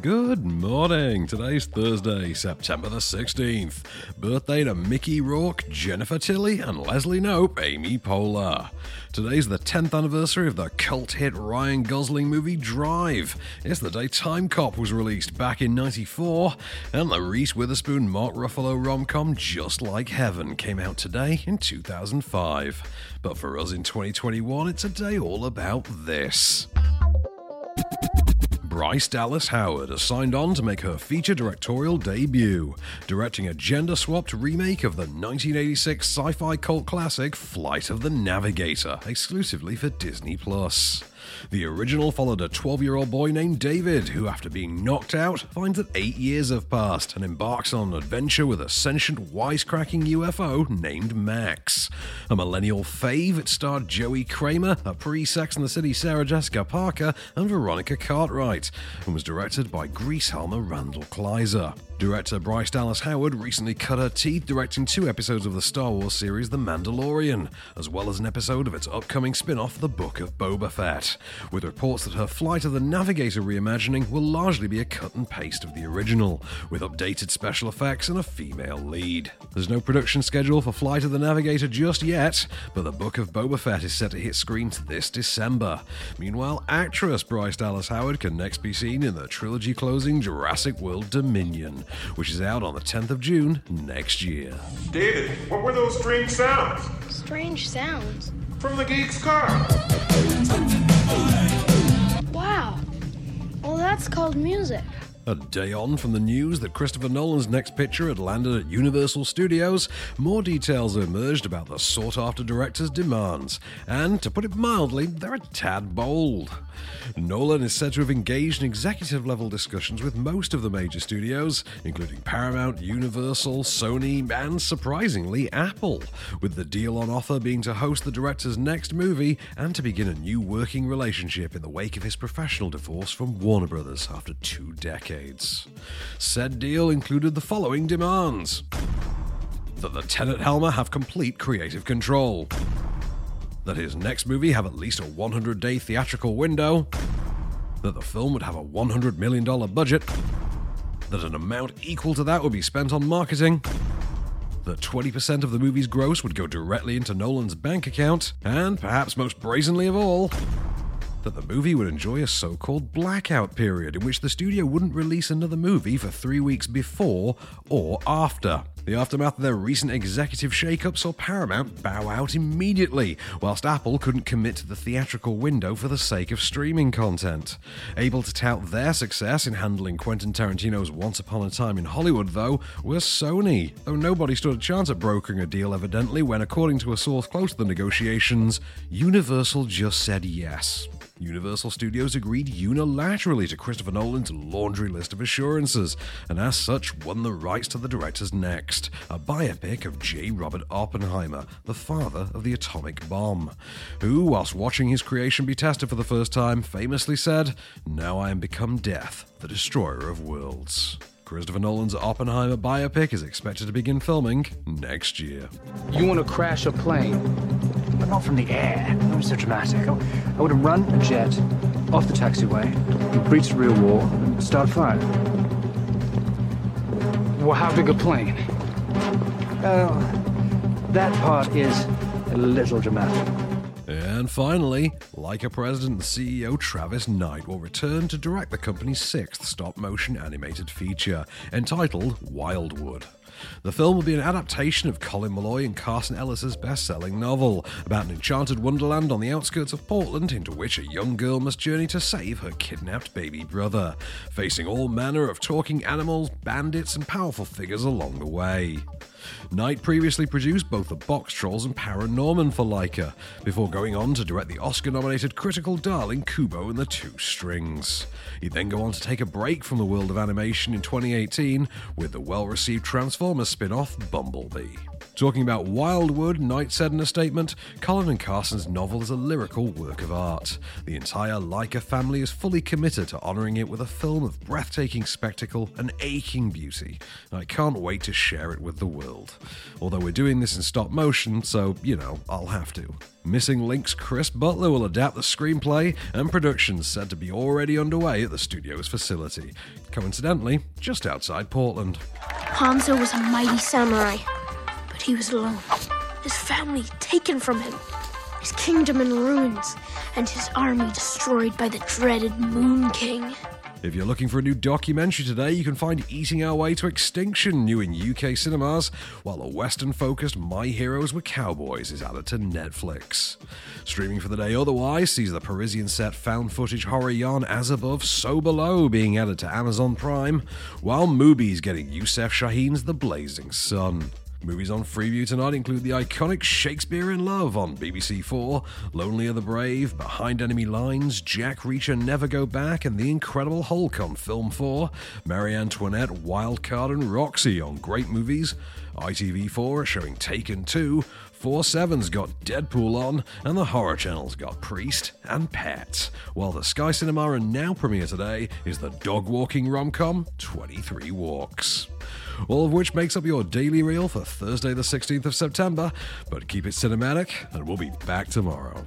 Good morning. Today's Thursday, September the 16th. Birthday to Mickey Rourke, Jennifer Tilly, and Leslie Knope, Amy Poehler. Today's the 10th anniversary of the cult hit Ryan Gosling movie Drive. It's the day Timecop was released back in 94, and the Reese Witherspoon Mark Ruffalo rom com Just Like Heaven came out today in 2005. But for us in 2021, it's a day all about this. Bryce Dallas Howard has signed on to make her feature directorial debut, directing a gender swapped remake of the 1986 sci fi cult classic Flight of the Navigator, exclusively for Disney Plus. The original followed a 12 year old boy named David, who, after being knocked out, finds that eight years have passed and embarks on an adventure with a sentient, wisecracking UFO named Max. A millennial fave, it starred Joey Cramer, a pre Sex and the City Sarah Jessica Parker, and Veronica Cartwright, and was directed by Grease Helmer Randall Kleiser. Director Bryce Dallas Howard recently cut her teeth directing two episodes of the Star Wars series The Mandalorian, as well as an episode of its upcoming spin off The Book of Boba Fett, with reports that her Flight of the Navigator reimagining will largely be a cut and paste of the original, with updated special effects and a female lead. There's no production schedule for Flight of the Navigator just yet, but The Book of Boba Fett is set to hit screens this December. Meanwhile, actress Bryce Dallas Howard can next be seen in the trilogy closing Jurassic World Dominion which is out on the 10th of June next year. David, what were those strange sounds? Strange sounds? From the geek's car. Wow. Well, that's called music. A day on from the news that Christopher Nolan's next picture had landed at Universal Studios, more details emerged about the sought after director's demands, and to put it mildly, they're a tad bold. Nolan is said to have engaged in executive level discussions with most of the major studios, including Paramount, Universal, Sony, and surprisingly, Apple, with the deal on offer being to host the director's next movie and to begin a new working relationship in the wake of his professional divorce from Warner Brothers after two decades decades. Said deal included the following demands. That the Tenet Helmer have complete creative control, that his next movie have at least a 100 day theatrical window, that the film would have a $100 million budget, that an amount equal to that would be spent on marketing, that 20% of the movie's gross would go directly into Nolan's bank account, and perhaps most brazenly of all, that the movie would enjoy a so called blackout period in which the studio wouldn't release another movie for three weeks before or after. The aftermath of their recent executive shakeup saw Paramount bow out immediately, whilst Apple couldn't commit to the theatrical window for the sake of streaming content. Able to tout their success in handling Quentin Tarantino's Once Upon a Time in Hollywood, though, was Sony, though nobody stood a chance at brokering a deal evidently when, according to a source close to the negotiations, Universal just said yes. Universal Studios agreed unilaterally to Christopher Nolan's laundry list of assurances, and as such won the rights to the director's next, a biopic of J. Robert Oppenheimer, the father of the atomic bomb, who, whilst watching his creation be tested for the first time, famously said, Now I am become death, the destroyer of worlds. Christopher Nolan's Oppenheimer biopic is expected to begin filming next year. You want to crash a plane? Not from the air. Not so dramatic. I, I would have run a jet off the taxiway, breached the real wall, and start fire. Well, how big a plane? Well, that part is a little dramatic. And finally, Laika president and CEO Travis Knight will return to direct the company's sixth stop motion animated feature, entitled Wildwood. The film will be an adaptation of Colin Meloy and Carson Ellis's best selling novel about an enchanted wonderland on the outskirts of Portland into which a young girl must journey to save her kidnapped baby brother, facing all manner of talking animals, bandits, and powerful figures along the way. Knight previously produced both The Boxtrolls and Paranorman for Laika, before going on to direct the Oscar nominated critical darling Kubo and the Two Strings. He'd then go on to take a break from the world of animation in 2018 with the well received Transformers spin off Bumblebee. Talking about Wildwood, Knight said in a statement Colin and Carson's novel is a lyrical work of art. The entire Laika family is fully committed to honouring it with a film of breathtaking spectacle and aching beauty. I can't wait to share it with the world. Although we're doing this in stop motion, so, you know, I'll have to. Missing Link's Chris Butler will adapt the screenplay, and production's said to be already underway at the studio's facility, coincidentally, just outside Portland. Hanzo was a mighty samurai, he was alone. His family taken from him, his kingdom in ruins, and his army destroyed by the dreaded Moon King. If you're looking for a new documentary today, you can find Eating Our Way to Extinction, new in UK cinemas, while the Western focused My Heroes Were Cowboys is added to Netflix. Streaming for the day otherwise sees the Parisian set found footage horror yarn As Above, So Below being added to Amazon Prime, while Mubi's getting Youssef Chahine's The Blazing Sun. Movies on Freeview tonight include the iconic Shakespeare in Love on BBC 4, Lonely of the Brave, Behind Enemy Lines, Jack Reacher Never Go Back, and The Incredible Hulk on Film 4, Marie Antoinette, Wildcard, and Roxy on Great Movies, ITV4 showing Taken 2, 4-7's got Deadpool on, and the Horror Channel's got Priest and Pets, while the Sky Cinema and Now premiere today is the dog walking rom-com 23 Walks all of which makes up your daily reel for Thursday, the 16th of September. But keep it cinematic, and we'll be back tomorrow.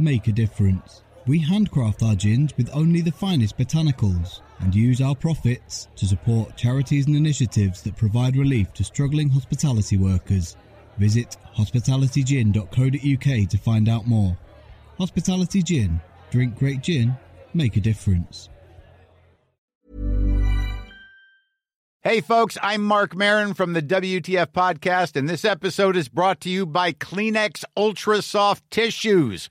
make a difference. We handcraft our gins with only the finest botanicals and use our profits to support charities and initiatives that provide relief to struggling hospitality workers. Visit hospitalitygin.co.uk to find out more. Hospitality Gin. Drink great gin, make a difference. Hey, folks, I'm Marc Maron from the WTF Podcast, and this episode is brought to you by Kleenex Ultra Soft Tissues,